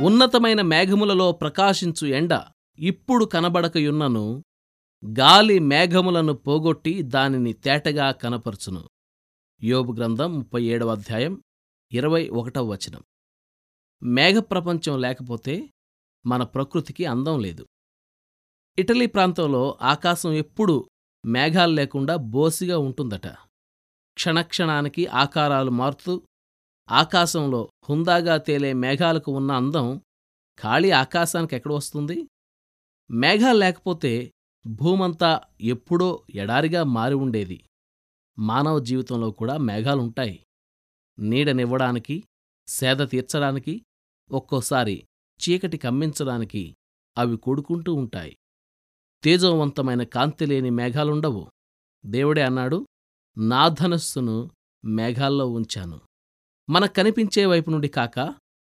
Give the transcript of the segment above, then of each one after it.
ఉన్నతమైన మేఘములలో ప్రకాశించు ఎండ ఇప్పుడు కనబడకయున్నను గాలి మేఘములను పోగొట్టి దానిని తేటగా కనపరుచును. యోబు గ్రంథం ముప్పై ఏడవ అధ్యాయం ఇరవై ఒకటవ వచనం. మేఘప్రపంచం లేకపోతే మన ప్రకృతికి అందం లేదు. ఇటలీ ప్రాంతంలో ఆకాశం ఎప్పుడూ మేఘాలు లేకుండా బోసిగా ఉంటుందట. క్షణక్షణానికి ఆకారాలు మారుతూ ఆకాశంలో హుందాగా తేలే మేఘాలకు ఉన్న అందం ఖాళీ ఆకాశానికి ఎక్కడ వస్తుంది? మేఘాలు లేకపోతే భూమంతా ఎప్పుడో ఎడారిగా మారి ఉండేది. మానవ జీవితంలో కూడా మేఘాలుంటాయి. నీడనివ్వడానికి సేద తీర్చడానికి ఒక్కోసారి చీకటి కమ్మించడానికి అవి కూడుకుంటూ ఉంటాయి. తేజోవంతమైన కాంతిలేని మేఘాలుండవు. దేవుడే అన్నాడు నా ధనస్సును మేఘాల్లో ఉంచాను. మనకు కనిపించే వైపు నుండి కాక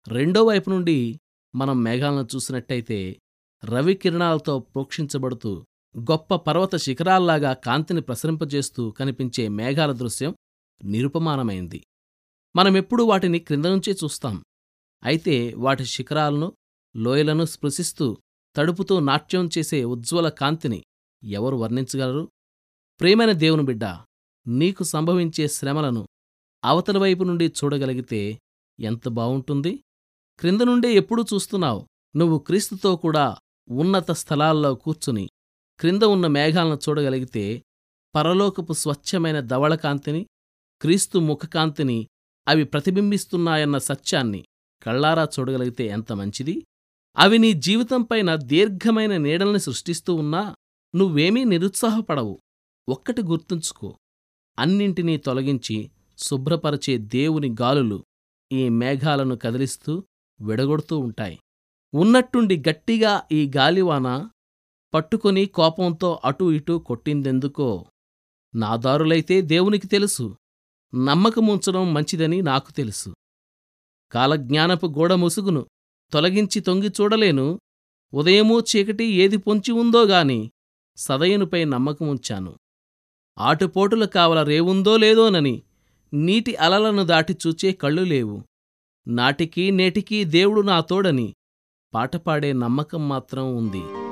రెండో వైపు నుండి మనం మేఘాలను చూసినట్టయితే రవికిరణాలతో ప్రోక్షించబడుతూ గొప్ప పర్వత శిఖరాల్లాగా కాంతిని ప్రసరింపజేస్తూ కనిపించే మేఘాల దృశ్యం నిరుపమానమైంది. మనమెప్పుడూ వాటిని క్రింద నుంచే చూస్తాం. అయితే వాటి శిఖరాలను లోయలను స్పృశిస్తూ తడుపుతూ నాట్యం చేసే ఉజ్వల కాంతిని ఎవరు వర్ణించగలరు? ప్రేమైన దేవుని బిడ్డ నీకు సంభవించే శ్రమలను అవతల వైపు నుండి చూడగలిగితే ఎంత బావుంటుంది? క్రింద నుండే ఎప్పుడూ చూస్తున్నావు నువ్వు క్రీస్తుతో కూడా ఉన్నత స్థలాల్లో కూర్చుని క్రింద ఉన్న మేఘాలను చూడగలిగితే పరలోకపు స్వచ్ఛమైన ధవళకాంతిని క్రీస్తు ముఖకాంతిని అవి ప్రతిబింబిస్తున్నాయన్న సత్యాన్ని కళ్ళారా చూడగలిగితే ఎంత మంచిది? అవి నీ జీవితంపైన దీర్ఘమైన నీడల్ని సృష్టిస్తూ ఉన్నా నువ్వేమీ నిరుత్సాహపడవు. ఒక్కటి గుర్తుంచుకో అన్నింటినీ తొలగించి శుభ్రపరచే దేవుని గాలులు ఈ మేఘాలను కదిలిస్తూ విడగొడుతూ ఉంటాయి. ఉన్నట్టుండి గట్టిగా ఈ గాలివాన పట్టుకొని కోపంతో అటూ ఇటూ కొట్టిందెందుకో నాదారులైతే దేవునికి తెలుసు. నమ్మకముంచడం మంచిదని నాకు తెలుసు. కాలజ్ఞానపు గోడ ముసుగును తొలగించి తొంగి చూడలేను. ఉదయమూ చీకటి ఏది పొంచి ఉందో గాని నమ్మకముంచాను. ఆటుపోటుల కావల రేవుందో లేదోనని నీటి అలలను దాటి చూచే కళ్ళు లేవు. నాటికీ నేటికీ దేవుడు నా తోడని. పాటపాడే నమ్మకం మాత్రం ఉంది.